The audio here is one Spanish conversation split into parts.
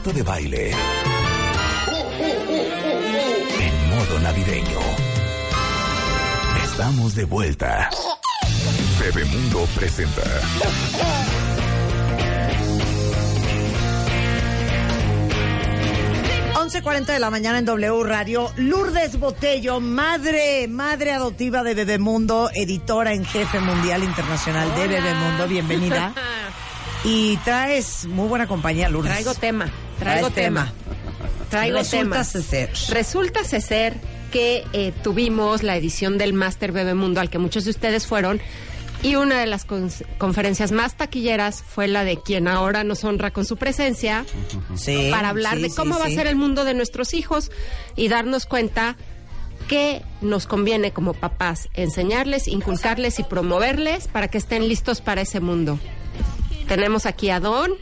Marta de Baile. En modo navideño. Estamos de vuelta. Bebemundo presenta. 11.40 de la mañana en W Radio. Lourdes Botello, madre, madre adoptiva de Bebemundo, editora en jefe mundial internacional de Bebemundo. Bienvenida. Y traes muy buena compañía, Lourdes. Traigo tema, traigo tema. Traigo Resulta tema. ser. Resulta ser que eh, tuvimos la edición del Máster Bebemundo al que muchos de ustedes fueron y una de las con- conferencias más taquilleras fue la de quien ahora nos honra con su presencia Sí, para hablar sí, de sí, cómo va a ser el mundo de nuestros hijos y darnos cuenta que nos conviene como papás enseñarles, inculcarles y promoverles para que estén listos para ese mundo. Tenemos aquí a Don.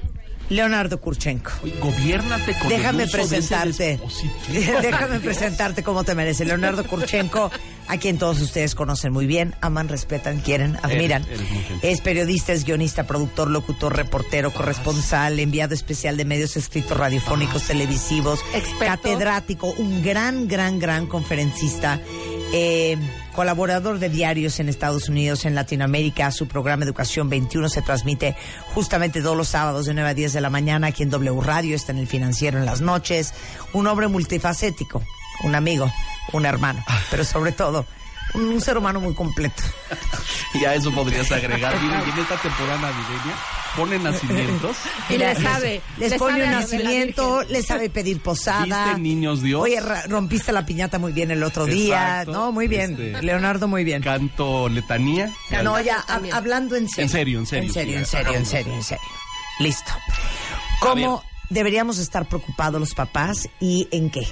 Leonardo Kurchenko. Gobiérnate con Déjame el uso de ese presentarte. Déjame presentarte como te merece. Leonardo Kurchenko, a quien todos ustedes conocen muy bien, aman, respetan, quieren, admiran. eres es periodista, es guionista, productor, locutor, reportero, corresponsal, enviado especial de medios escritos radiofónicos, televisivos, Experto. catedrático, un gran, gran, gran conferencista. Eh, colaborador de diarios en Estados Unidos, en Latinoamérica. Su programa Educación 21 se transmite justamente todos los sábados de 9 a 10 de la mañana aquí en W Radio, está en el financiero en las noches. Un hombre multifacético, un amigo, un hermano, pero sobre todo un ser humano muy completo. Y a eso podrías agregar, y en esta temporada navideña ponen nacimientos. Y le sabe, Les le pone sabe un nacimiento, le sabe pedir posada. Viste niños Dios. Oye, rompiste la piñata muy bien el otro día. Exacto. No, muy bien. Este, Leonardo, muy bien. Canto letanía. No, ya, hab- hablando en serio. En serio, en serio, En serio, sí, en serio, en serio, en serio. Listo. ¿Cómo deberíamos estar preocupados los papás y en qué?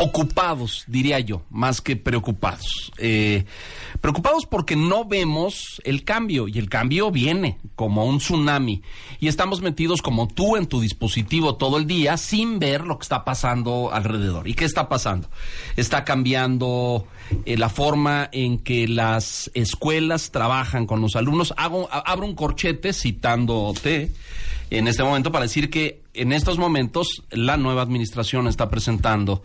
Ocupados, diría yo, más que preocupados. Eh, preocupados porque no vemos el cambio y el cambio viene como un tsunami y estamos metidos como tú en tu dispositivo todo el día sin ver lo que está pasando alrededor. ¿Y qué está pasando? Está cambiando eh, la forma en que las escuelas trabajan con los alumnos. Hago, abro un corchete citándote en este momento para decir que en estos momentos la nueva administración está presentando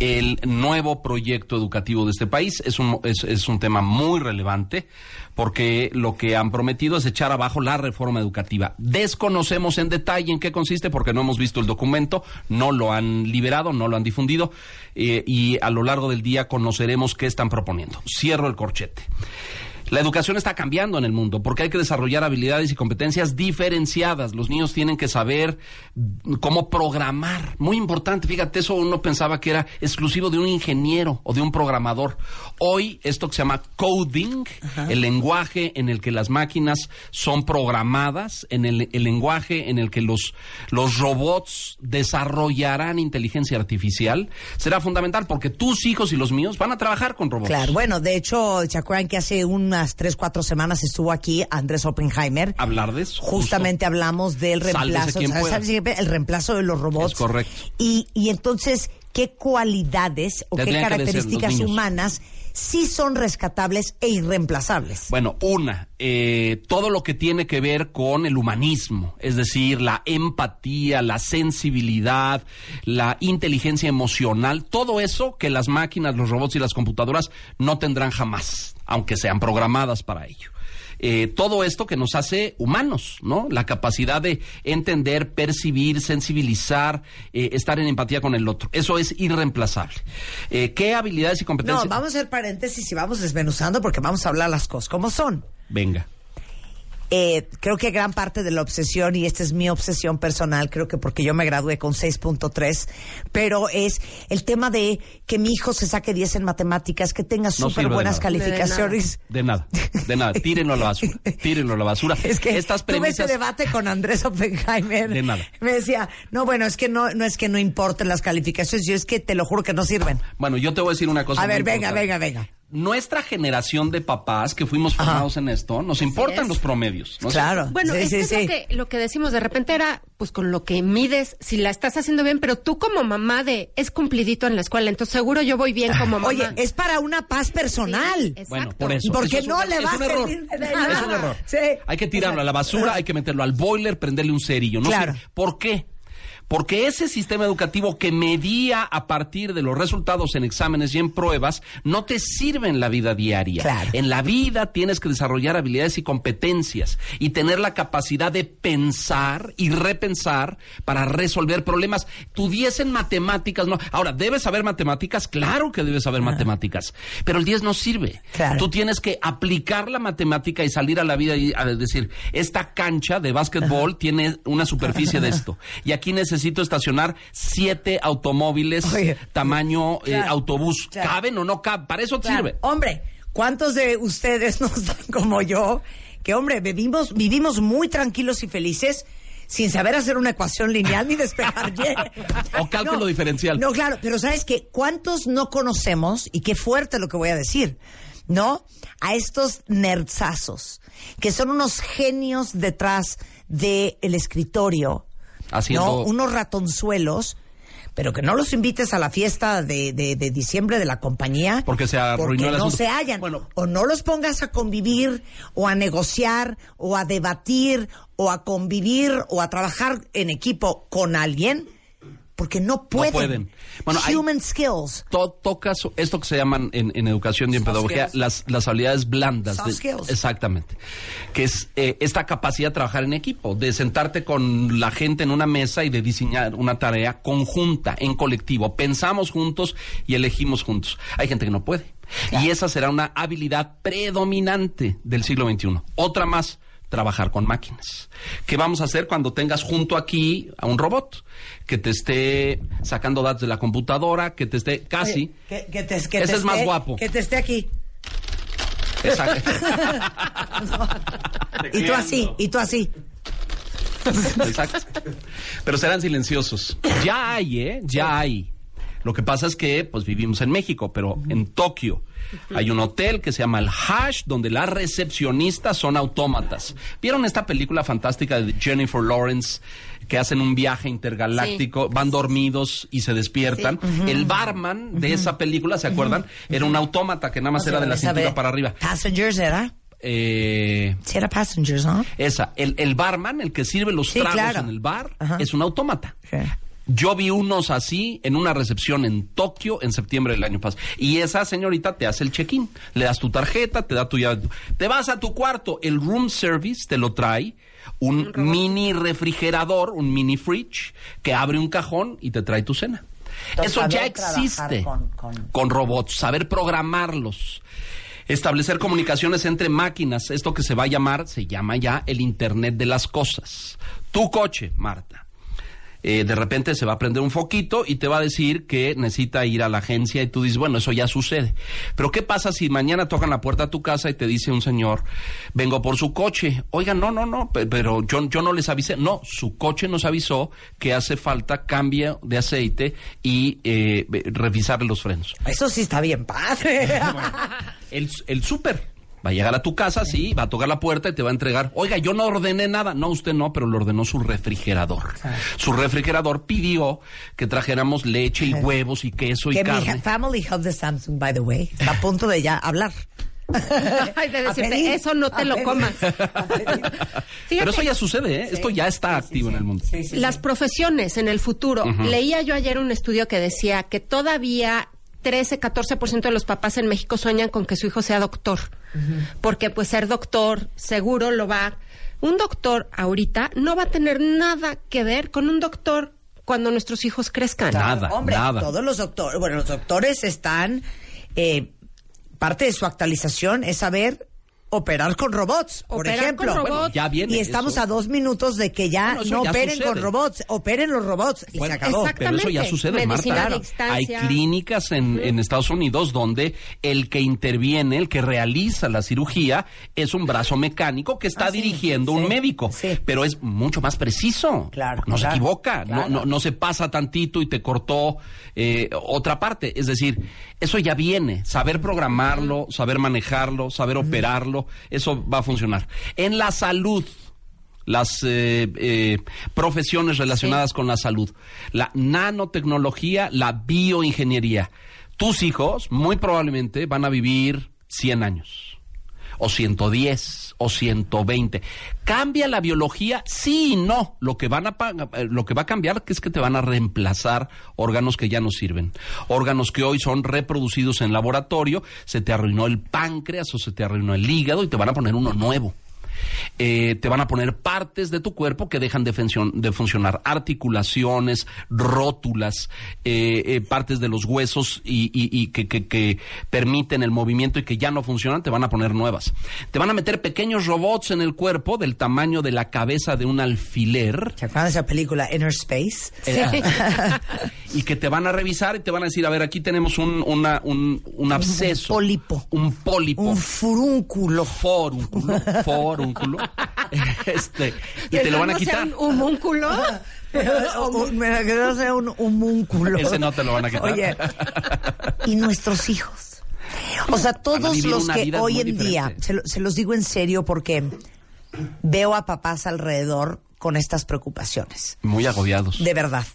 el nuevo proyecto educativo de este país. Es un, es, un tema muy relevante porque lo que han prometido es echar abajo la reforma educativa. Desconocemos en detalle en qué consiste porque no hemos visto el documento, no lo han liberado, no lo han difundido eh, y a lo largo del día conoceremos qué están proponiendo. Cierro el corchete. La educación está cambiando en el mundo porque hay que desarrollar habilidades y competencias diferenciadas. Los niños tienen que saber cómo programar. Muy importante, fíjate, eso uno pensaba que era exclusivo de un ingeniero o de un programador. Hoy esto que se llama coding, el lenguaje en el que las máquinas son programadas, en el, el lenguaje en el que los, los robots desarrollarán inteligencia artificial, será fundamental porque tus hijos y los míos van a trabajar con robots. Claro, bueno, de hecho, ¿se acuerdan que hace unas tres, cuatro semanas estuvo aquí Andrés Oppenheimer? Hablar de eso. Justamente hablamos del reemplazo, pueda. ¿sabes? el reemplazo de los robots. Es correcto. Y, y entonces, ¿qué cualidades o qué Tendrían características humanas sí son rescatables e irreemplazables? Bueno, una, eh, todo lo que tiene que ver con el humanismo, es decir, la empatía, la sensibilidad, la inteligencia emocional, todo eso que las máquinas, los robots y las computadoras no tendrán jamás, aunque sean programadas para ello. Eh, todo esto que nos hace humanos, ¿no? La capacidad de entender, percibir, sensibilizar, eh, estar en empatía con el otro. Eso es irreemplazable. Eh, ¿Qué habilidades y competencias? No, vamos a hacer paréntesis y vamos desmenuzando porque vamos a hablar las cosas como son. Venga. Eh, creo que gran parte de la obsesión, y esta es mi obsesión personal, creo que porque yo me gradué con 6.3, pero es el tema de que mi hijo se saque 10 en matemáticas, que tenga súper de buenas nada. calificaciones. De nada, de nada. Tírenlo a la basura. Tírenlo a la basura. Es que estas tuve ese premisas. debate con Andrés Oppenheimer. De nada. Me decía, no, bueno, es que no, no es que no importen las calificaciones, yo es que te lo juro que no sirven. Bueno, yo te voy a decir una cosa. A ver, venga, importante. venga, venga. Nuestra generación de papás que fuimos Ajá. formados en esto, nos importan es. los promedios. ¿no? Claro. Bueno, Sí, es sí, que es sí. Lo, que, lo que decimos de repente era, pues con lo que mides, si la estás haciendo bien, pero tú como mamá de, es cumplidito en la escuela, entonces seguro yo voy bien como mamá. Oye, es para una paz personal. Sí, Bueno, por eso. Porque eso es no un- le es va un a error. servir de Es nada. un error. Sí. Hay que tirarlo a la basura, hay que meterlo al boiler, prenderle un cerillo. No Claro. ¿Por qué? Porque ese sistema educativo que medía a partir de los resultados en exámenes y en pruebas no te sirve en la vida diaria. Claro. En la vida tienes que desarrollar habilidades y competencias y tener la capacidad de pensar y repensar para resolver problemas. Tu 10 en matemáticas no. Ahora, ¿debes saber matemáticas? Claro que debes saber matemáticas. Pero el 10 no sirve. Claro. Tú tienes que aplicar la matemática y salir a la vida y a decir, esta cancha de básquetbol tiene una superficie de esto. Y aquí necesito estacionar siete automóviles Oye. tamaño eh, autobús. Claro. ¿Caben o no caben? Para eso Claro. sirve. Hombre, ¿cuántos de ustedes no están como yo? Que, hombre, vivimos, vivimos muy tranquilos y felices sin saber hacer una ecuación lineal ni despejar. O cálculo diferencial. No, claro, pero ¿sabes qué? ¿Cuántos no conocemos? Y qué fuerte lo que voy a decir. ¿No? A estos nerdzazos, que son unos genios detrás del escritorio. Haciendo- ¿no? Unos ratonzuelos, pero que no los invites a la fiesta de, de- de diciembre de la compañía. Porque se arruinó porque el no se hallan. Bueno. o no los pongas a convivir, o a negociar, o a debatir, o a convivir, o a trabajar en equipo con alguien, porque no pueden. pueden. Bueno, hay- Human skills. To- tocas esto que se llaman en, en educación y en Soft pedagogía skills. las, las habilidades blandas. Soft skills. Exactamente. Que es eh, esta capacidad de trabajar en equipo, de sentarte con la gente en una mesa y de diseñar una tarea conjunta, en colectivo. Pensamos juntos y elegimos juntos. Hay gente que no puede. Y esa será una habilidad predominante del siglo XXI. Otra más. Trabajar con máquinas. ¿Qué vamos a hacer cuando tengas junto aquí a un robot que te esté sacando datos de la computadora, que te esté casi Que, que te, que Ese te es más guapo. Que te esté aquí. Exacto. Y tú así, y tú así. Exacto. Pero serán silenciosos. Ya hay, ¿eh? Ya hay. Lo que pasa es que, pues vivimos en México, pero en Tokio hay un hotel que se llama el Hash, donde las recepcionistas son autómatas. ¿Vieron esta película fantástica de Jennifer Lawrence? que hacen un viaje intergaláctico, van dormidos y se despiertan. El barman de esa película, ¿se acuerdan? Era un autómata que nada más era de la cintura para arriba. Passengers era. Eh, Sí, era Passengers, ¿no? esa, el, el barman, el que sirve los Sí, tragos claro. en el bar, Ajá. es un autómata. Sí. Yo vi unos así en una recepción en Tokio en septiembre del año pasado. Y esa señorita te hace el check-in. Le das tu tarjeta, te da tu llave. Te vas a tu cuarto. El room service te lo trae un mini refrigerador, un mini fridge, que abre un cajón y te trae tu cena. Entonces, Eso ya existe con- con- con robots, saber programarlos, establecer comunicaciones entre máquinas, esto que se va a llamar, se llama ya el Internet de las Cosas. Tu coche, Marta. Eh, de repente se va a prender un foquito y te va a decir que necesita ir a la agencia y tú dices, bueno, eso ya sucede. Pero ¿qué pasa si mañana tocan la puerta a tu casa y te dice un señor, vengo por su coche? Oiga, no, no, no, pe- pero yo, yo no les avisé. No, su coche nos avisó que hace falta cambio de aceite y eh, revisar los frenos. Eso sí está bien padre. El, el súper. Va a llegar a tu casa, sí, va a tocar la puerta y te va a entregar. Oiga, yo no ordené nada. No, usted no, pero lo ordenó su refrigerador. Su refrigerador pidió que trajéramos leche y huevos y queso y que mi carne. family hub de Samsung, by the way, está a punto de ya hablar. Ay, de decirte, pedir, eso no te lo pedir, comas. Pero eso ya sucede, ¿eh? Esto ya está activo en el mundo. Sí, sí, Las sí. profesiones en el futuro. Leía yo ayer un estudio que decía que todavía 13, 14% de los papás en México sueñan con que su hijo sea doctor. Porque pues ser doctor seguro lo va. Un doctor ahorita no va a tener nada que ver con un doctor cuando nuestros hijos crezcan. Nada, Hombre, nada. todos los doctores, bueno, los doctores están, eh, parte de su actualización es saber operar con robots, por Operar ejemplo. con robots. Bueno, ya viene y estamos eso. a dos minutos de que ya Bueno, no ya operen sucede. con robots, operen los robots y Bueno, se acabó. Pero eso ya sucede, Medicina Marta. Hay clínicas en, en Estados Unidos donde el que interviene, el que realiza la cirugía, es un brazo mecánico que está Ah, dirigiendo sí, un médico. sí. Pero es mucho más preciso. Claro, No se equivoca. claro. No, no, no se pasa tantito y te cortó eh, otra parte. Es decir, eso ya viene. Saber programarlo, saber manejarlo, saber operarlo, eso va a funcionar. En la salud las eh, eh, profesiones relacionadas con la salud, la nanotecnología, la bioingeniería. Tus hijos muy probablemente van a vivir 100 años. O 110 o 120. ¿Cambia la biología? Sí y no. Lo que, van a, eh, lo que va a cambiar es que te van a reemplazar órganos que ya no sirven. Órganos que hoy son reproducidos en laboratorio, se te arruinó el páncreas o se te arruinó el hígado y te van a poner uno nuevo. Eh, te van a poner partes de tu cuerpo que dejan de, de funcionar, articulaciones, rótulas, eh, eh, partes de los huesos y, y- y que, que- que permiten el movimiento y que ya no funcionan, te van a poner nuevas. Te van a meter pequeños robots en el cuerpo del tamaño de la cabeza de un alfiler. ¿Se acuerdan de esa película Inner Space? Eh, y que te van a revisar y te van a decir, a ver, aquí tenemos un, una- un, un absceso. pólipo. Un pólipo. Un furúnculo. forúnculo, forúnculo, este, y te lo van a sea quitar. un homúnculo. Me- que no sea un homúnculo. Ese no te lo van a quitar. Oye, y nuestros hijos. O sea, todos los que hoy en día, diferente. se, lo- se los digo en serio porque veo a papás alrededor con estas preocupaciones. Muy agobiados. De verdad.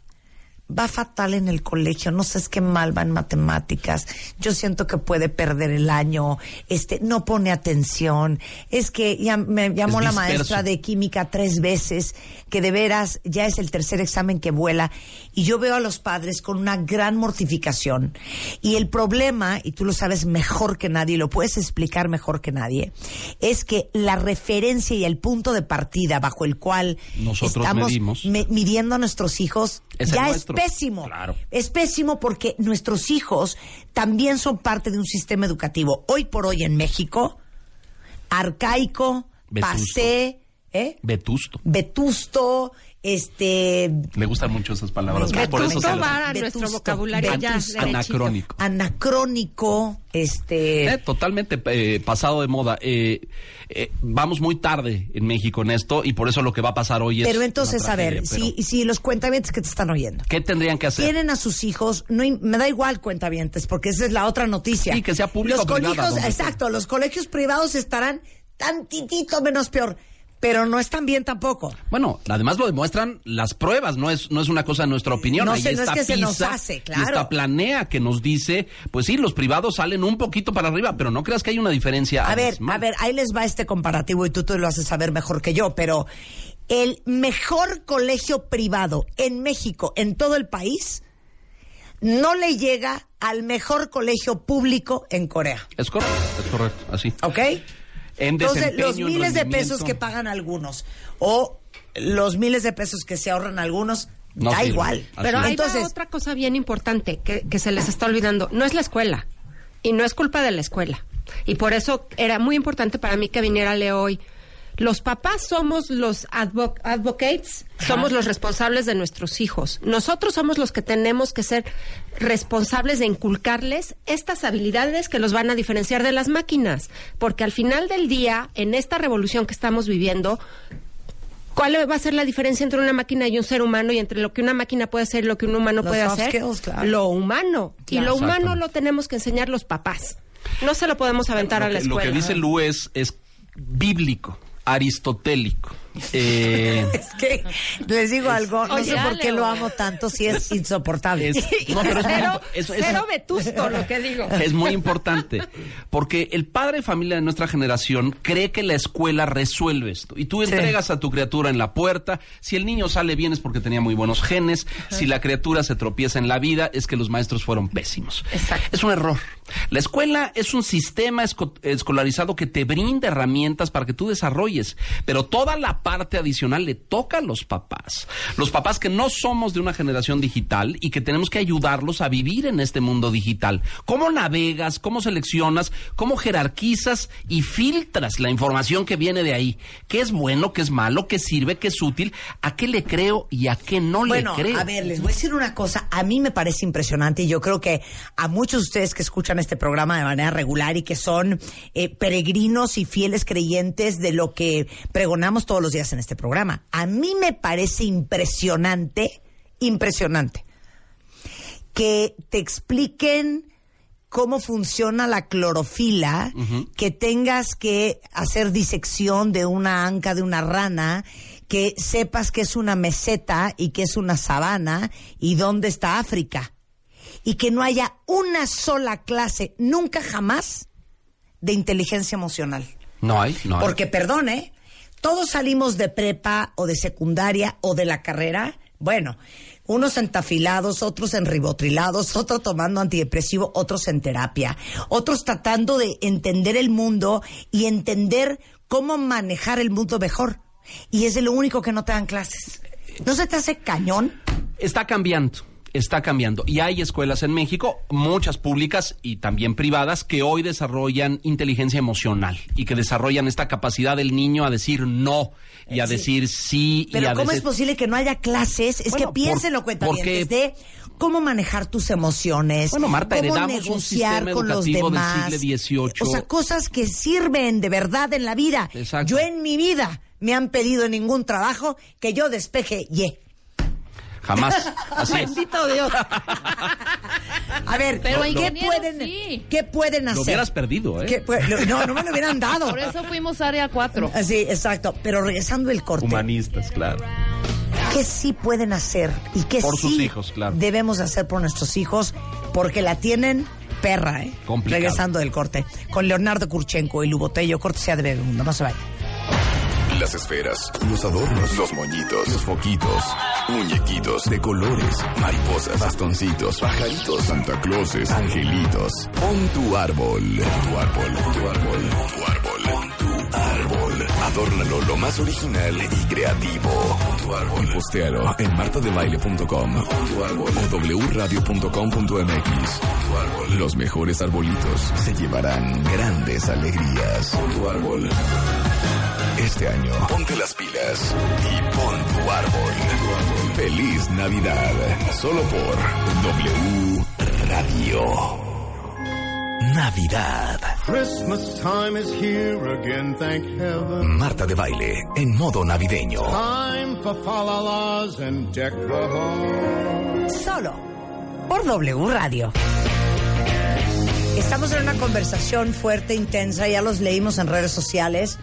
Va fatal en el colegio, no sé qué mal va en matemáticas, yo siento que puede perder el año, este, no pone atención, es que ya me llamó Es la maestra de química tres veces, que de veras ya es el tercer examen que vuela, y yo veo a los padres con una gran mortificación. Y el problema, y tú lo sabes mejor que nadie, y lo puedes explicar mejor que nadie, es que la referencia y el punto de partida bajo el cual Nosotros estamos medimos. me- midiendo a nuestros hijos Es el ya nuestro. es pésimo. Claro. Es pésimo porque nuestros hijos también son parte de un sistema educativo. Hoy por hoy en México, arcaico, Vetusto. pasé, ¿eh? Vetusto. vetusto, este Le gustan mucho esas palabras. Me por eso a nuestro vocabulario ya. Anacrónico. anacrónico, este Eh, totalmente eh, pasado de moda. Eh, eh, vamos muy tarde en México en esto y por eso lo que va a pasar hoy es. pero entonces, una a ver, tragedia, pero si, si los cuentavientes que te están oyendo ¿Qué tendrían que hacer? tienen a sus hijos, no me da igual cuentavientes, porque esa es la otra noticia. Sí, que sea público Los o privada, colegios, exacto, los colegios privados estarán tantitito menos peor, pero no están bien tampoco. Bueno, además lo demuestran las pruebas, no es, no es una cosa de nuestra opinión. No sé, no es que se nos PISA hace, Y está Planea que nos dice, pues sí, los privados salen un poquito para arriba, pero no creas que hay una diferencia. A ver, a ver, ahí les va este comparativo y tú te lo haces saber mejor que yo, pero el mejor colegio privado en México, en todo el país, no le llega al mejor colegio público en Corea. Es correcto, es correcto, así. ¿Ok? En Entonces, desempeño, los en miles de pesos que pagan algunos o los miles de pesos que se ahorran algunos, No da sirve. igual. Pero hay Entonces, otra cosa bien importante que, que se les está olvidando. No es la escuela. Y no es culpa de la escuela. Y por eso era muy importante para mí que viniera Leo hoy. Los papás somos los advo- advocates, somos los responsables de nuestros hijos. Nosotros somos los que tenemos que ser responsables de inculcarles estas habilidades que los van a diferenciar de las máquinas. Porque al final del día, en esta revolución que estamos viviendo, ¿Cuál va a ser la diferencia entre una máquina y un ser humano y entre lo que una máquina puede hacer y lo que un humano Los puede soft hacer? skills, claro. Lo humano. Y lo humano lo tenemos que enseñar los papás. No se lo podemos aventar lo a la que, lo escuela. que dice Lu es, es bíblico, aristotélico. Eh, es que les digo algo, no Oye, sé por qué lo amo tanto si es insoportable. es- no, pero es muy cero, impo- es- es- cero vetusto lo que digo. Es muy importante, porque el padre de familia de nuestra generación cree que la escuela resuelve esto. Y tú Sí. entregas a tu criatura en la puerta, si el niño sale bien es porque tenía muy buenos genes, si la criatura se tropieza en la vida es que los maestros fueron pésimos. Exacto. Es un error. La escuela es un sistema esco- escolarizado que te brinda herramientas para que tú desarrolles, pero toda la parte adicional le toca a los papás. Los papás que no somos de una generación digital y que tenemos que ayudarlos a vivir en este mundo digital. ¿Cómo navegas? ¿Cómo seleccionas? ¿Cómo jerarquizas y filtras la información que viene de ahí? ¿Qué es bueno? ¿Qué es malo? ¿Qué sirve? ¿Qué es útil? ¿A qué le creo y a qué no Bueno, le creo? a ver, les voy a decir una cosa. A mí me parece impresionante y yo creo que a muchos de ustedes que escuchan este programa de manera regular y que son eh, peregrinos y fieles creyentes de lo que pregonamos todos los días en este programa. A mí me parece impresionante, impresionante, que te expliquen cómo funciona la clorofila, que tengas que hacer disección de una anca de una rana, que sepas que es una meseta y que es una sabana y dónde está África. Y que no haya una sola clase, nunca jamás, de inteligencia emocional. No hay, no hay. Porque, perdone, todos salimos de prepa o de secundaria o de la carrera. Bueno, unos entafilados, otros en ribotrilados, otros tomando antidepresivo, otros en terapia, otros tratando de entender el mundo y entender cómo manejar el mundo mejor. Y es de lo único que no te dan clases. ¿No se te hace cañón? Está cambiando. Está cambiando. Y hay escuelas en México, muchas públicas y también privadas, que hoy desarrollan inteligencia emocional y que desarrollan esta capacidad del niño a decir no y a Sí. decir sí y Pero a ¿cómo decir- es posible que no haya clases? Es Bueno, que piénsenlo, cuentavientes, porque- de cómo manejar tus emociones, Bueno, Marta, cómo heredamos un sistema con los educativo del demás. siglo XVIII. O sea, cosas que sirven de verdad en la vida. Exacto. Yo en mi vida me han pedido en ningún trabajo que yo despeje ye. Jamás. Así es. Bendito Dios. A ver, Pero, ¿qué, ingeniero, pueden, sí. ¿qué pueden hacer? Lo hubieras perdido, ¿eh? ¿Qué pu- lo- no, no me lo hubieran dado. Por eso fuimos área 4. Sí, exacto. Pero regresando el corte. Humanistas, claro. ¿Qué sí pueden hacer y qué Por sus sí hijos, claro. debemos hacer por nuestros hijos? Porque la tienen perra, ¿eh? Complicado. Regresando del corte. Con Leonardo Kurchenko y Lubotello, cortesía de Bebemundo. No se vayan. Las esferas, los adornos, los moñitos, los foquitos, muñequitos de colores, mariposas, bastoncitos, pajaritos, Santa Clauses, angelitos. Pon tu árbol, tu árbol, tu árbol, tu árbol, pon tu árbol. Adórnalo lo más original y creativo. Tu árbol. Y postéalo en martadebaile.com tu árbol o wradio.com.mx. Tu árbol. Los mejores arbolitos se llevarán grandes alegrías. Tu árbol. Este año, ponte las pilas y pon tu árbol. Feliz Navidad. Solo por W. Navidad. Christmas time is here again, thank heaven. Marta de baile en modo navideño. Time for fa-la-las and deck the hall. Solo por W Radio. Estamos en una conversación fuerte, intensa, ya los leímos en redes sociales.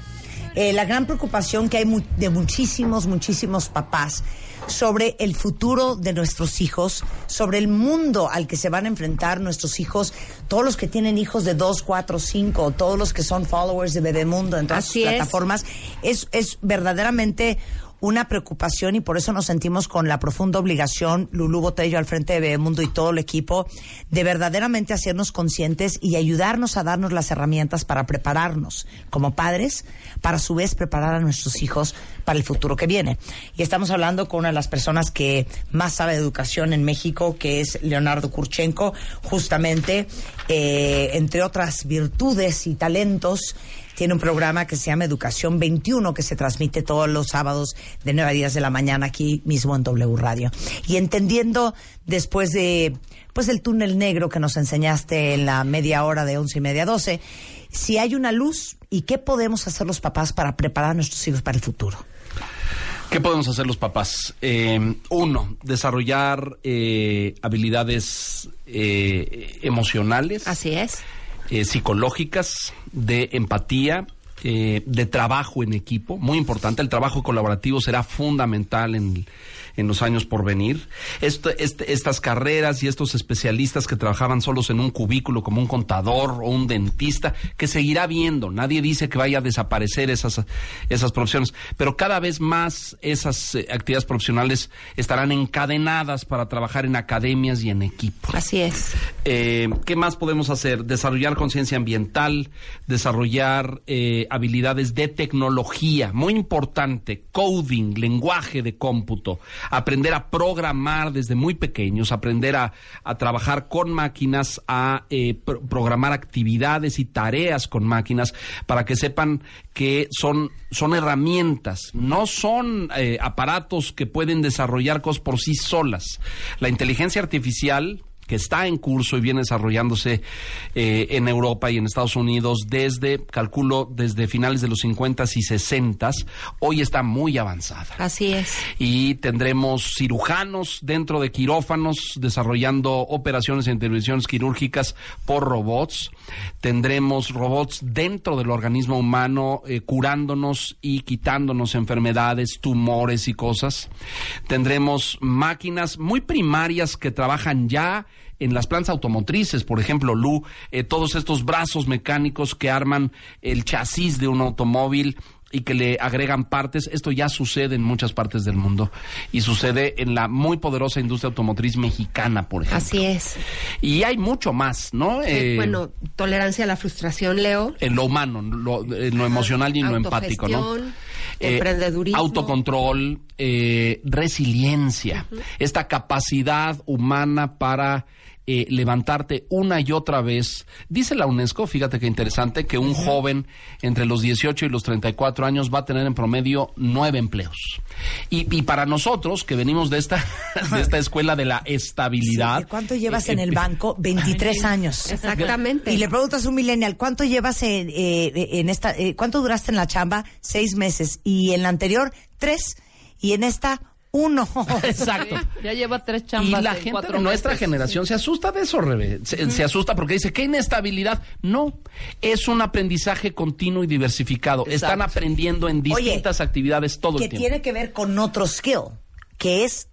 Eh, la gran preocupación que hay mu- de muchísimos, muchísimos papás sobre el futuro de nuestros hijos, sobre el mundo al que se van a enfrentar nuestros hijos, todos los que tienen hijos de 2, 4, 5, todos los que son followers de Bebemundo en todas Así sus es. plataformas, es, es verdaderamente una preocupación y por eso nos sentimos con la profunda obligación, Lulú Botello al frente de Bebemundo y todo el equipo, de verdaderamente hacernos conscientes y ayudarnos a darnos las herramientas para prepararnos como padres, para a su vez preparar a nuestros hijos para el futuro que viene. Y estamos hablando con una de las personas que más sabe de educación en México, que es Leonardo Kurchenko, justamente, eh, entre otras virtudes y talentos, tiene un programa que se llama Educación 21 que se transmite todos los sábados de 9 a 10 de la mañana aquí mismo en W Radio. Y entendiendo después de pues del túnel negro que nos enseñaste en la media hora de once y media a 12, si hay una luz y qué podemos hacer los papás para preparar a nuestros hijos para el futuro. ¿Qué podemos hacer los papás? Eh, uno, desarrollar eh, habilidades eh, emocionales, Así es. Eh, psicológicas, de empatía, eh, de trabajo en equipo. Muy importante, el trabajo colaborativo será fundamental en, en los años por venir. Esto- este- estas carreras y estos especialistas que trabajaban solos en un cubículo como un contador o un dentista, que seguirá viendo. Nadie dice que vaya a desaparecer esas, esas profesiones, pero cada vez más esas eh, actividades profesionales estarán encadenadas para trabajar en academias y en equipo. Así es. Eh, ¿Qué más podemos hacer? Desarrollar conciencia ambiental, desarrollar eh, habilidades de tecnología, muy importante, coding, lenguaje de cómputo, aprender a programar desde muy pequeños, aprender a, a trabajar con máquinas, a eh, pro- programar actividades y tareas con máquinas para que sepan que son, son herramientas, no son eh, aparatos que pueden desarrollar cosas por sí solas. La inteligencia artificial que está en curso y viene desarrollándose eh, en Europa y en Estados Unidos desde, calculo, desde finales de los 50 y 60, hoy está muy avanzada. Así es. Y tendremos cirujanos dentro de quirófanos desarrollando operaciones e intervenciones quirúrgicas por robots. Tendremos robots dentro del organismo humano eh, curándonos y quitándonos enfermedades, tumores y cosas. Tendremos máquinas muy primarias que trabajan ya en las plantas automotrices, por ejemplo, Lu, eh, todos estos brazos mecánicos que arman el chasis de un automóvil y que le agregan partes. Esto ya sucede en muchas partes del mundo y sucede en la muy poderosa industria automotriz mexicana, por ejemplo. Así es. Y hay mucho más, ¿no? Eh, Eh, bueno, tolerancia a la frustración, Leo. en lo humano, lo, en lo emocional y en lo empático, ¿no? Emprendedurismo. Autocontrol, eh, resiliencia, esta capacidad humana para eh, levantarte una y otra vez. Dice la UNESCO, fíjate qué interesante, que un joven entre los 18 y los 34 años va a tener en promedio nueve empleos. Y, y para nosotros, que venimos de esta, de esta escuela de la estabilidad. Sí, ¿Cuánto llevas eh, en el eh, banco? 23 años. Exactamente. Y le preguntas a un millennial, ¿cuánto llevas en, eh, en esta, eh, cuánto duraste en la chamba? Seis meses. Y en la anterior, tres. Y en esta, uno. Exacto. Ya lleva tres Y chambas la en gente cuatro de nuestra meses. generación se asusta de eso, Rebe. Se, se asusta porque dice, ¿qué inestabilidad? No, es un aprendizaje continuo y diversificado. Están aprendiendo en Oye, distintas actividades todo que el tiempo. tiene que ver con otro skill, que es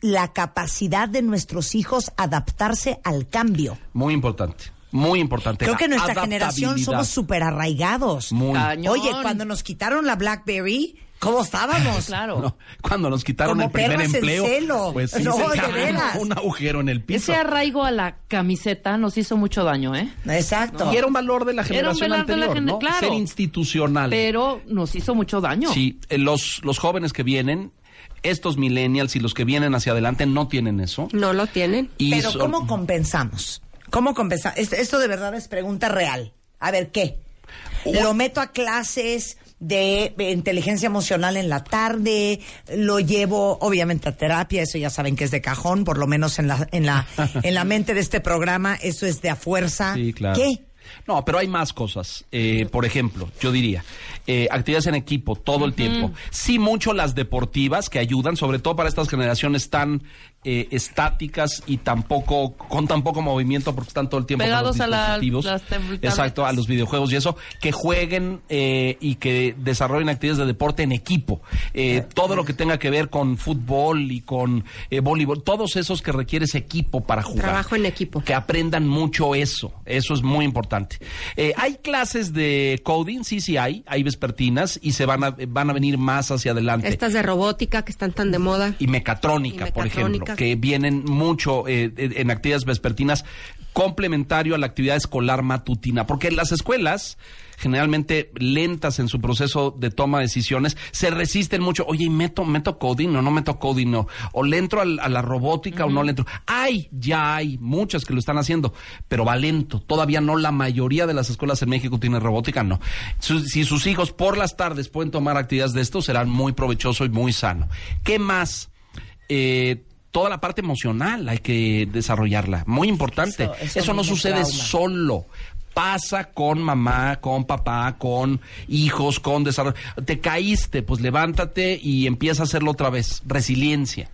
la capacidad de nuestros hijos adaptarse al cambio. Muy importante, muy importante. Creo La que nuestra generación somos súper arraigados. Muy. Cañón. Oye, cuando nos quitaron la BlackBerry, ¿cómo estábamos? Claro. No, cuando nos quitaron Como el primer perras en empleo, celo. pues sí No, se de cavó veras. un agujero en el piso. Ese arraigo a la camiseta nos hizo mucho daño, ¿eh? Exacto. Y era un valor de la Era un generación valor de la anterior, gener- ¿no? claro. Ser institucional. Pero nos hizo mucho daño. Sí, eh, los, los jóvenes que vienen, estos millennials y los que vienen hacia adelante no tienen eso. No lo tienen. Y Pero son- ¿cómo compensamos? ¿Cómo compensamos? Esto, esto de verdad es pregunta real. A ver, ¿qué? ¿Lo meto a clases de inteligencia emocional en la tarde? ¿Lo llevo, obviamente, a terapia? Eso ya saben que es de cajón, por lo menos en la, en la, en la mente de este programa, eso es de a fuerza. Sí, claro. ¿Qué? No, pero hay más cosas. Eh, por ejemplo, yo diría, eh, actividades en equipo todo el tiempo. Sí, mucho las deportivas que ayudan, sobre todo para estas generaciones tan eh, estáticas y tampoco con tan poco movimiento porque están todo el tiempo Pegados con a los la- dispositivos. las tabletas. Exacto, a los videojuegos y eso, que jueguen eh, y que desarrollen actividades de deporte en equipo. Eh, todo lo que tenga que ver con fútbol y con eh, voleibol, todos esos que requieres equipo para jugar. Trabajo en equipo. Que aprendan mucho eso. Eso es muy importante. Eh, hay clases de coding, sí, sí hay. Hay vespertinas y se van a, van a venir más hacia adelante. Estas de robótica que están tan de moda. Y mecatrónica, Y por ejemplo, que vienen mucho eh, en actividades vespertinas complementario a la actividad escolar matutina, porque las escuelas generalmente lentas en su proceso de toma de decisiones, se resisten mucho. Oye, ¿y ¿meto, meto coding o no meto coding? No. O le entro a, la robótica o no le entro. Hay, ya hay muchas que lo están haciendo, pero va lento. Todavía no la mayoría de las escuelas en México tienen robótica, no. Su- si sus hijos por las tardes pueden tomar actividades de esto, serán muy provechoso y muy sano. ¿Qué más? Eh, toda la parte emocional hay que desarrollarla. Muy importante. Eso- Eso, eso no sucede trauma. solo. Pasa con mamá, con papá, con hijos, con desarrollo. Te caíste, pues levántate y empieza a hacerlo otra vez. Resiliencia.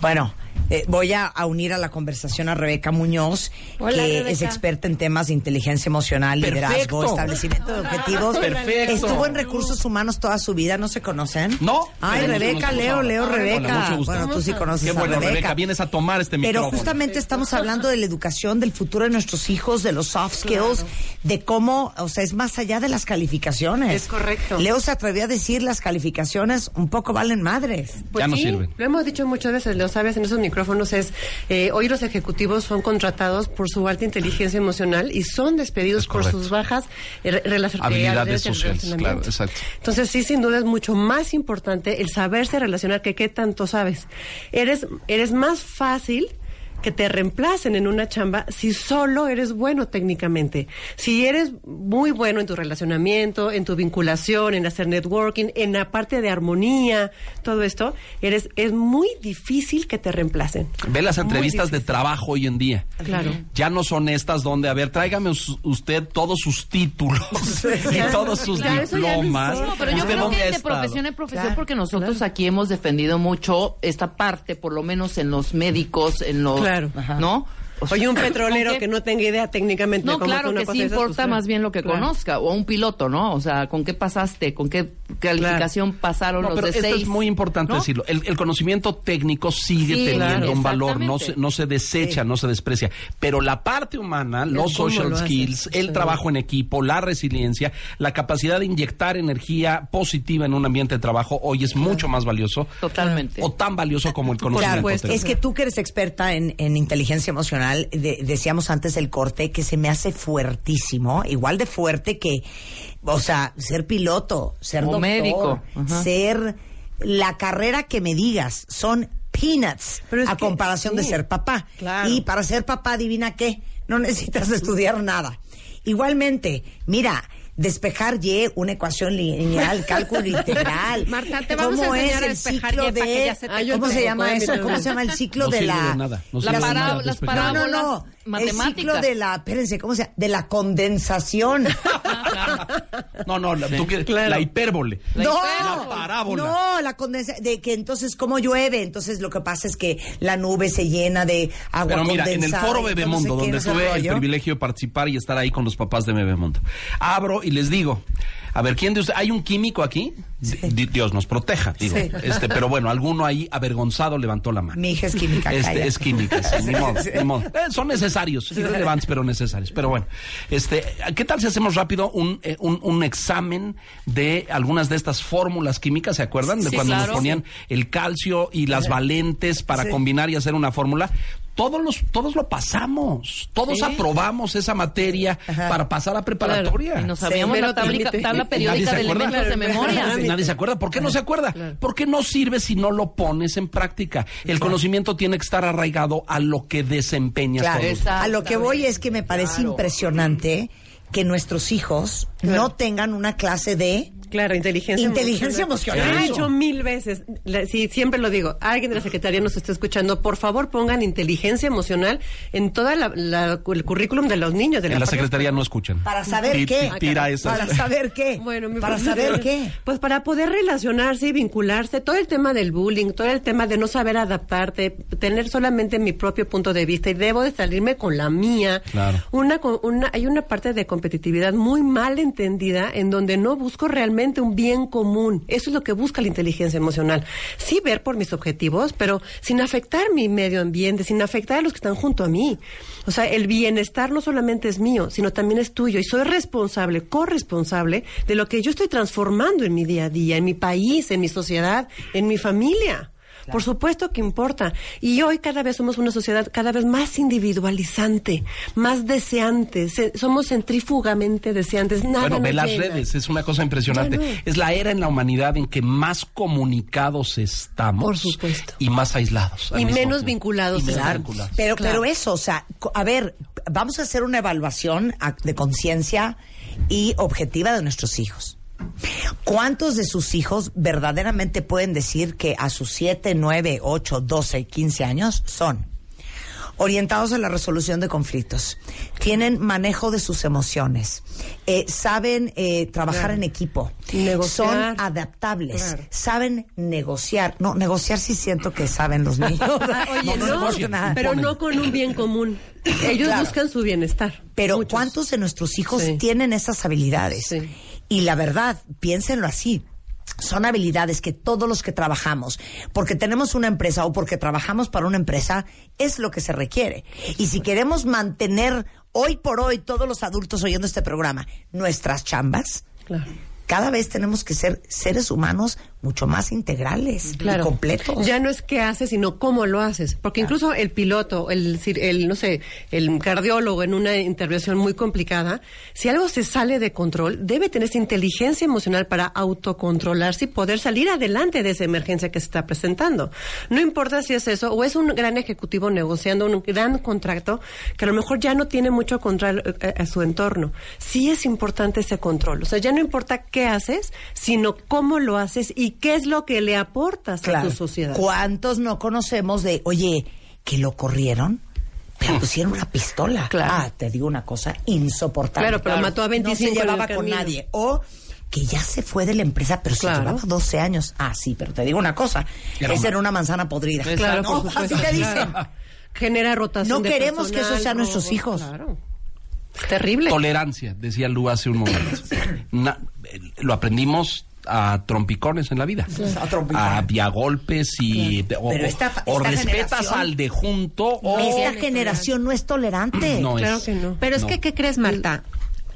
Bueno, eh, voy a, a unir a la conversación a Rebeca Muñoz, Hola, que Rebeca. es experta en temas de inteligencia emocional, liderazgo, establecimiento de objetivos. Perfecto. Estuvo en recursos humanos toda su vida, ¿no se conocen? No. Ay, pero Rebeca, Leo. Leo, Hola, Rebeca. mucho gusto. Bueno, tú sí conoces Qué a bueno, Rebeca. Rebeca. Vienes a tomar este Pero micrófono. justamente estamos hablando de la educación, del futuro de nuestros hijos, de los soft skills, de cómo, o sea, es más allá de las calificaciones. Es correcto. Leo se atrevió a decir las calificaciones un poco valen madres. Ya no sí, sirven. Lo hemos dicho muchas veces, lo sabes en esos micrófonos, es eh, hoy los ejecutivos son contratados por su alta inteligencia emocional y son despedidos Es por sus bajas eh, Habilidades del sociales, relacionamiento. claro, exacto. Entonces sí, sin duda es mucho más importante el saberse relacionar que qué tanto sabes. Eres, eres más fácil que te reemplacen en una chamba si solo eres bueno técnicamente. Si eres muy bueno en tu relacionamiento, en tu vinculación, en hacer networking, en la parte de armonía, todo esto, eres es muy difícil que te reemplacen. Ve las entrevistas de trabajo hoy en día. Claro. Ya no son estas donde, a ver, tráigame us- usted todos sus títulos y todos sus Claro, diplomas. No, pero yo ¿Usted creo que de profesión en profesión, Claro, porque nosotros aquí hemos defendido mucho esta parte, por lo menos en los médicos, en los, Claro. ¿no? O sea, Oye, un ¿con petrolero que no tenga idea técnicamente No, cómo claro una que cosa sí esas, importa pues, más bien lo que claro. conozca. O un piloto, ¿no? O sea, ¿con qué pasaste? ¿Con qué calificación pasaron No, los pero de esto seis? es muy importante ¿no? decirlo. El, el conocimiento técnico sigue Sí, teniendo claro, un valor, no se, no se desecha, no se desprecia. Pero la parte humana, los social lo haces, skills, el sí. trabajo en equipo, la resiliencia, la capacidad de inyectar energía positiva en un ambiente de trabajo, hoy es mucho más valioso. Totalmente. O tan valioso como el conocimiento Claro, técnico. es que tú que eres experta en, en inteligencia emocional, de- decíamos antes del corte que se me hace fuertísimo, igual de fuerte que, o sea, ser piloto, ser doctor, médico, ajá. ser la carrera que me digas, son peanuts Pero a que- comparación de ser papá. claro. Y para ser papá, adivina qué, no necesitas estudiar nada. Igualmente, mira, despejar Y, una ecuación lineal, cálculo integral. Marta, te vamos a ¿Cómo enseñar es a el despejar ciclo Y para que de- ya se te yo ¿Cómo se llama eso? ¿Cómo se llama el ciclo No de sirve la de nada, no La sirve de pará- nada las despejar. no, no, parábolas no. El matemáticas. ciclo de la, espérense, ¿cómo se llama? De la condensación. No, no, la, tú quieres- Claro. la hipérbole. no, La parábola. no, la condensación. De que entonces, ¿cómo llueve? Entonces, lo que pasa es que la nube se llena de agua Pero mira, en el condensada foro y no sé Bebemundo, donde tuve el privilegio de participar y estar ahí con los papás de Bebemundo, abro y les digo, a ver, ¿quién de ustedes? ¿Hay un químico aquí? Di- Dios nos proteja, digo. Sí. Este, pero bueno, alguno ahí avergonzado levantó la mano. Mi hija es química. Este, es química, sí, ni modo, ni modo. Eh, son necesarios, irrelevantes, pero necesarios. Pero bueno, este, ¿qué tal si hacemos rápido un, eh, un, un examen de algunas de estas fórmulas químicas? ¿Se acuerdan? De Sí, cuando claro. nos ponían el calcio y las valentes para Sí. combinar y hacer una fórmula. Todos los, todos lo pasamos, todos Sí. aprobamos esa materia Ajá. para pasar a preparatoria. Y nos Sí, sabíamos pero la tabla, periódica se de acuerda. elementos de memoria. Claro. Nadie se acuerda. ¿Por qué no se acuerda? Porque no sirve si no lo pones en práctica. El conocimiento tiene que estar arraigado a lo que desempeñas. A lo que voy es que me parece Claro. impresionante que nuestros hijos no tengan una clase de Claro, inteligencia Inteligencia emocional. Yo lo he hecho mil veces. La- sí, siempre lo digo. Alguien de la Secretaría nos está escuchando. Por favor, pongan inteligencia emocional en la- el currículum de los niños. De En la secretaría no escuchan. para saber qué. ti- Tira esas. Para saber qué. Bueno, mi para profesor- saber qué. Pues para poder relacionarse y vincularse, todo el tema del bullying, todo el tema de no saber adaptarte, tener solamente mi propio punto de vista y debo de salirme con la mía. Claro. Una, una, hay una parte de competitividad muy mal entendida en donde no busco realmente un bien común. Eso es lo que busca la inteligencia emocional. Sí ver por mis objetivos, pero sin afectar mi medio ambiente, sin afectar a los que están junto a mí. O sea, el bienestar no solamente es mío, sino también es tuyo. Y soy responsable, corresponsable de lo que yo estoy transformando en mi día a día, en mi país, en mi sociedad, en mi familia. Por supuesto que importa. Y hoy cada vez somos una sociedad cada vez más individualizante, más deseante. Se- somos centrífugamente deseantes. Nada Bueno, ve las llena. redes, es una cosa impresionante. Es la era en la humanidad en que más comunicados estamos. Por supuesto. Y más aislados. Y menos tiempo. vinculados Y menos vinculados. Pero, Claro. pero eso, o sea, co- a ver, vamos a hacer una evaluación de conciencia y objetiva de nuestros hijos. ¿Cuántos de sus hijos verdaderamente pueden decir que a sus 7, 9, 8, 12, 15 años son orientados a la resolución de conflictos, tienen manejo de sus emociones, eh, saben eh, trabajar Claro. en equipo, Negociar. son adaptables, Claro. saben negociar? No, negociar sí siento que saben los niños. Oye, No, no no, pero no con un bien común. Ellos Claro. buscan su bienestar. Pero Muchos. ¿cuántos de nuestros hijos Sí. tienen esas habilidades? Sí. Y la verdad, piénsenlo así. Son habilidades que todos los que trabajamos, porque tenemos una empresa o porque trabajamos para una empresa, es lo que se requiere. Y si queremos mantener hoy por hoy, todos los adultos oyendo este programa, nuestras chambas, Claro. Cada vez tenemos que ser seres humanos mucho más integrales y completos. Ya no es qué haces, sino cómo lo haces. Porque incluso el piloto, el, el, no sé, el cardiólogo en una intervención muy complicada, si algo se sale de control, debe tener esa inteligencia emocional para autocontrolarse y poder salir adelante de esa emergencia que se está presentando. No importa si es eso o es un gran ejecutivo negociando un gran contrato que a lo mejor ya no tiene mucho control eh, a su entorno. Sí es importante ese control. O sea, ya no importa qué haces, sino cómo lo haces y qué es lo que le aportas a Claro. tu sociedad. ¿Cuántos no conocemos de, oye, que lo corrieron? Pero pusieron una pistola. Claro. Ah, te digo una cosa insoportable. Claro, pero mató a 25 No se llevaba con nadie. O que ya se fue de la empresa, pero Claro. se llevaba 12 años. Ah, sí, pero te digo una cosa. Era Esa una- era una manzana podrida. Claro, ¿no? Así te dicen. Claro. genera rotación. No de queremos que esos sean nuestros hijos. Claro. Terrible. Tolerancia, decía Lu hace un momento. Na- eh, lo aprendimos a trompicones en la vida. A trompicones. A, a golpes y... O, Pero esta- o respetas al de junto o... Esta generación no es tolerante. No Claro es. que no. Pero es No. que, ¿qué crees, Marta?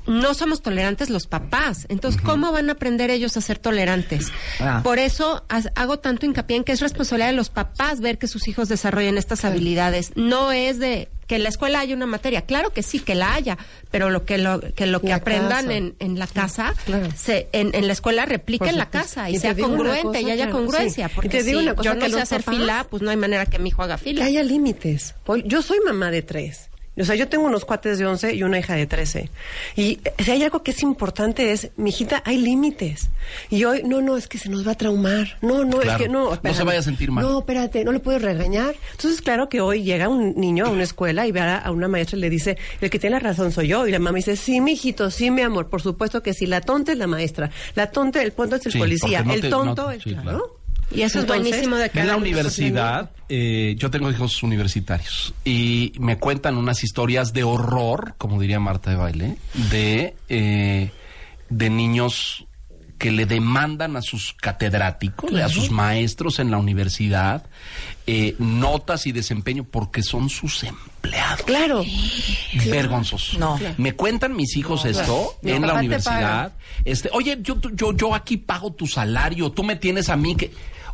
No somos tolerantes los papás. Entonces, ¿cómo van a aprender ellos a ser tolerantes? Ah. Por eso has- hago tanto hincapié en que es responsabilidad de los papás ver que sus hijos desarrollen estas habilidades. No es de que en la escuela haya una materia. Claro que sí, que la haya, pero lo que lo que, lo que La aprendan en, en la casa, claro. se, en, en la escuela replique en la casa Y sea congruente y haya congruencia. sí. Y Porque te digo si una cosa, yo que no sé hacer papás- fila, pues no hay manera que mi hijo haga Que fila. haya límites. Yo soy mamá de tres. O sea, yo tengo unos cuates de 11 y una hija de 13. Y si hay algo que es importante es, mi hijita, hay límites. Y hoy, no, no, es que se nos va a traumar. No, no, Claro. es que no. No se vaya a sentir mal. No, espérate, no le puedes regañar. Entonces, claro que hoy llega un niño a una escuela y ve a, una maestra y le dice, el que tiene la razón soy yo. Y la mamá dice, sí, mi hijito, sí, mi amor, por supuesto que sí. La tonta es la maestra. La tonta, el tonto es el Sí, policía. no el te- tonto no- es, sí, claro. claro. Y eso Entonces, es buenísimo de que En la universidad, eh, yo tengo hijos universitarios y me cuentan unas historias de horror, como diría Marta de Baile, de, eh, de niños que le demandan a sus catedráticos, a sus maestros en la universidad, eh, notas y desempeño porque son sus empleados. Claro. Vergonzoso. No. Me cuentan mis hijos esto en la universidad. Este, oye, yo, yo, yo aquí pago tu salario, tú me tienes a mí que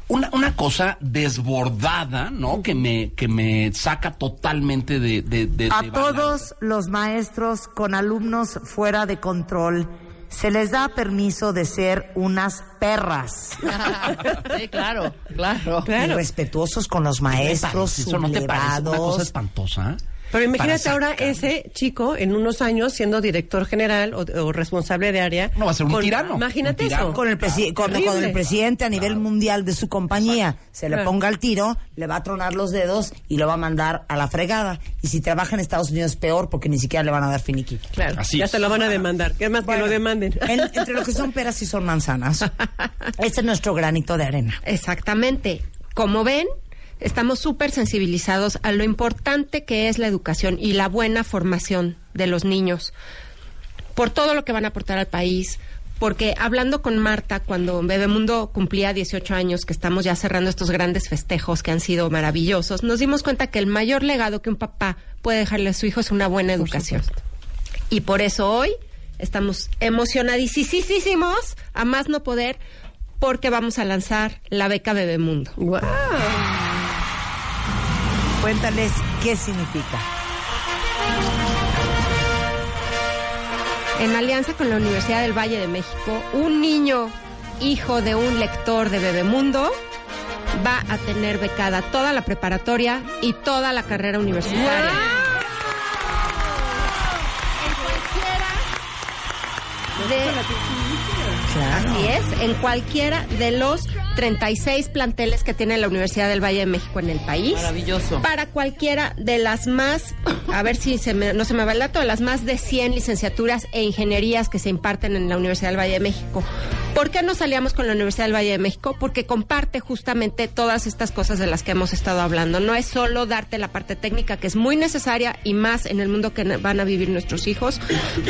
una, una cosa desbordada, ¿no? Que me, que me saca totalmente de, de, de- A de todos los maestros con alumnos fuera de control se les da permiso de ser unas perras. sí, claro, claro. Y respetuosos con los maestros, ¿Eso no te parece una cosa espantosa? Pero imagínate ahora ese chico en unos años siendo director general o, o responsable de área. No, va a ser un con- tirano, Imagínate un tirano. eso. con el, presi- con, con el presidente a nivel mundial de su compañía se le Claro. ponga el tiro, le va a tronar los dedos y lo va a mandar a la fregada. Y si trabaja en Estados Unidos, peor porque ni siquiera le van a dar finiquito. Claro, Así ya es. se lo van a demandar. ¿Qué más que lo demanden? En- entre lo que son peras y son manzanas. Este es nuestro granito de arena. Exactamente. Como ven, estamos súper sensibilizados a lo importante que es la educación y la buena formación de los niños por todo lo que van a aportar al país. Porque hablando con Marta, cuando Bebemundo cumplía 18 años, que estamos ya cerrando estos grandes festejos que han sido maravillosos, nos dimos cuenta que el mayor legado que un papá puede dejarle a su hijo es una buena educación. Y por eso hoy estamos emocionadísimos, a más no poder, porque vamos a lanzar la beca Bebemundo. Guau. Cuéntales qué significa. En alianza con la Universidad del Valle de México, un niño hijo de un lector de Bebemundo va a tener becada toda la preparatoria y toda la carrera universitaria. En cualquiera Así es, en cualquiera de los 36 planteles que tiene la Universidad del Valle de México en el país. Maravilloso. Para cualquiera de las más, a ver si se me- no se me va el dato, de las más de 100 licenciaturas e ingenierías que se imparten en la Universidad del Valle de México. ¿Por qué nos aliamos con la Universidad del Valle de México? Porque comparte justamente todas estas cosas de las que hemos estado hablando. No es solo darte la parte técnica, que es muy necesaria y más en el mundo que van a vivir nuestros hijos,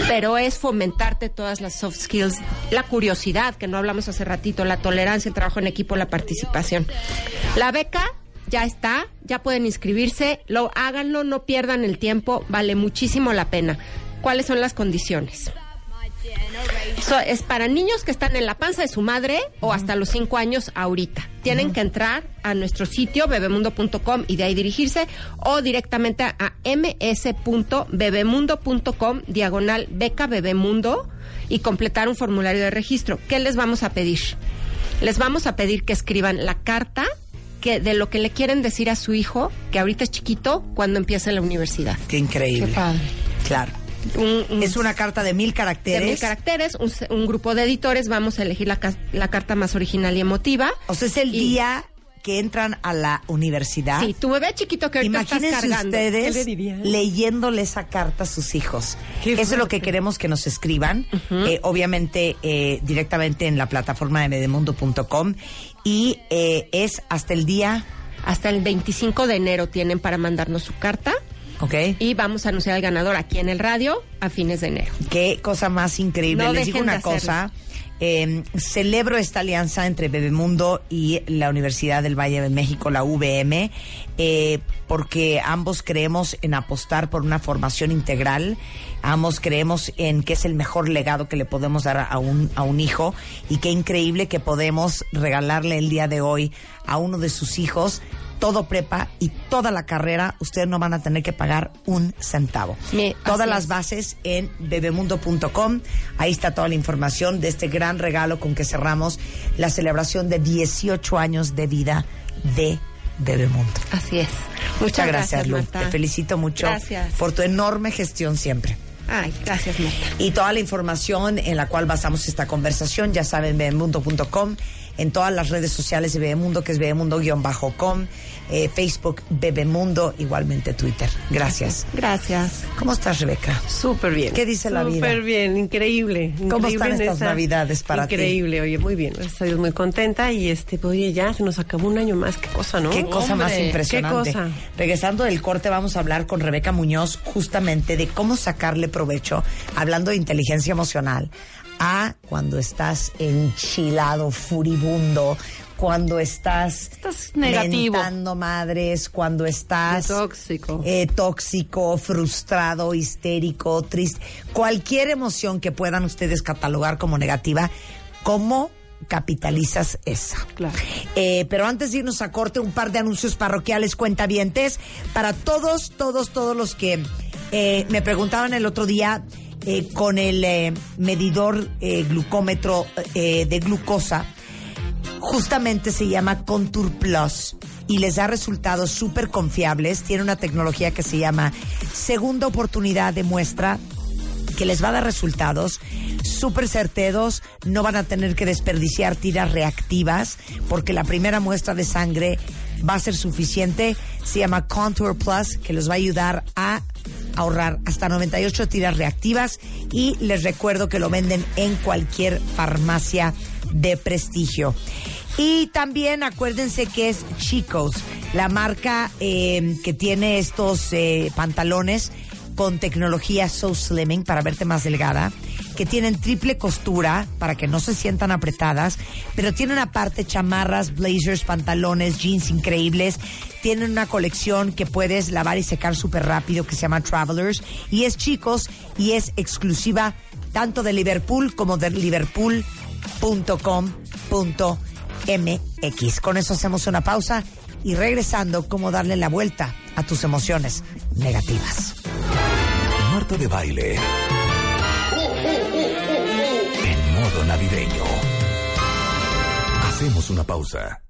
pero es fomentarte todas las soft skills, la curiosidad, que no hablamos hace ratito, la tolerancia, el trabajo en equipo, la participación. La beca ya está, ya pueden inscribirse, lo háganlo, no pierdan el tiempo, vale muchísimo la pena. ¿Cuáles son las condiciones? So, es para niños que están en la panza de su madre o hasta los 5 años ahorita. Tienen que entrar a nuestro sitio bebemundo.com y de ahí dirigirse o directamente a ms.bebemundo.com diagonal beca bebemundo y completar un formulario de registro. ¿Qué les vamos a pedir? Les vamos a pedir que escriban la carta que de lo que le quieren decir a su hijo, que ahorita es chiquito, cuando empiece la universidad. Qué increíble. Qué padre. Claro. Un- un- Es una carta de mil de caracteres. mil caracteres, un, un grupo de editores, vamos a elegir la, la carta más original y emotiva. O sea, es el Y- día que entran a la universidad. Sí, tu bebé chiquito que ahorita estás Imagínense cargando. ustedes leyéndole esa carta a sus hijos. Qué Eso es lo que queremos que nos escriban, eh, obviamente eh, directamente en la plataforma de medemundo.com y eh, es hasta el día Hasta el 25 de enero tienen para mandarnos su carta ¿Ok? y vamos a anunciar al ganador aquí en el radio a fines de enero. Qué cosa más increíble. No Les digo una cosa. eh, celebro esta alianza entre Bebemundo y la Universidad del Valle de México, la UVM, eh, porque ambos creemos en apostar por una formación integral. Ambos creemos en que es el mejor legado que le podemos dar a un, a un hijo y qué increíble que podemos regalarle el día de hoy a uno de sus hijos todo prepa y toda la carrera. Ustedes no van a tener que pagar un centavo. Sí, Todas las es. bases en bebemundo.com. Ahí está toda la información de este gran regalo con que cerramos la celebración de 18 años de vida de Bebemundo. Así es. Muchas gracias, Lu. Marta. Te felicito mucho Gracias. por tu enorme gestión siempre. Ay, gracias, Marta. Y toda la información en la cual basamos esta conversación, ya saben, bebemundo.com, en todas las redes sociales de Bebemundo, que es bebemundo-com, eh, Facebook Bebemundo, igualmente Twitter. Gracias. Gracias. ¿Cómo estás, Rebeca? Súper bien. ¿Qué dice la vida? Súper bien, increíble. ¿Cómo están estas navidades para ti? Increíble, oye, muy bien. Dios, muy contenta. Y este, pues, oye, ya se nos acabó un año más. Qué cosa, ¿no? Qué cosa más impresionante. qué cosa. Regresando del corte, vamos a hablar con Rebeca Muñoz justamente de cómo sacarle provecho, hablando de inteligencia emocional, a cuando estás enchilado, furibundo, cuando estás, Estás negativo. madres, cuando estás Tóxico. eh, tóxico, frustrado, histérico, triste, cualquier emoción que puedan ustedes catalogar como negativa, ¿cómo capitalizas esa? Claro. Eh, pero antes de irnos a corte, un par de anuncios parroquiales cuentavientes para todos, todos, todos los que eh, me preguntaban el otro día eh, con el eh, medidor eh, glucómetro de glucosa justamente se llama Contour Plus y les da resultados súper confiables. Tiene una tecnología que se llama Segunda Oportunidad de Muestra que les va a dar resultados súper certeros, no van a tener que desperdiciar tiras reactivas porque la primera muestra de sangre va a ser suficiente. Se llama Contour Plus, que les va a ayudar a ahorrar hasta 98 tiras reactivas y les recuerdo que lo venden en cualquier farmacia de prestigio. Y también acuérdense que es Chicos, la marca eh, que tiene estos eh, pantalones con tecnología So Slimming para verte más delgada, que tienen triple costura para que no se sientan apretadas, pero tienen aparte chamarras, blazers, pantalones, jeans increíbles. Tienen una colección que puedes lavar y secar súper rápido que se llama Travelers y es chicos y es exclusiva tanto de Liverpool como de liverpool.com.mx. Con eso hacemos una pausa y regresando, cómo darle la vuelta a tus emociones negativas. Marta de baile. En modo navideño. Hacemos una pausa.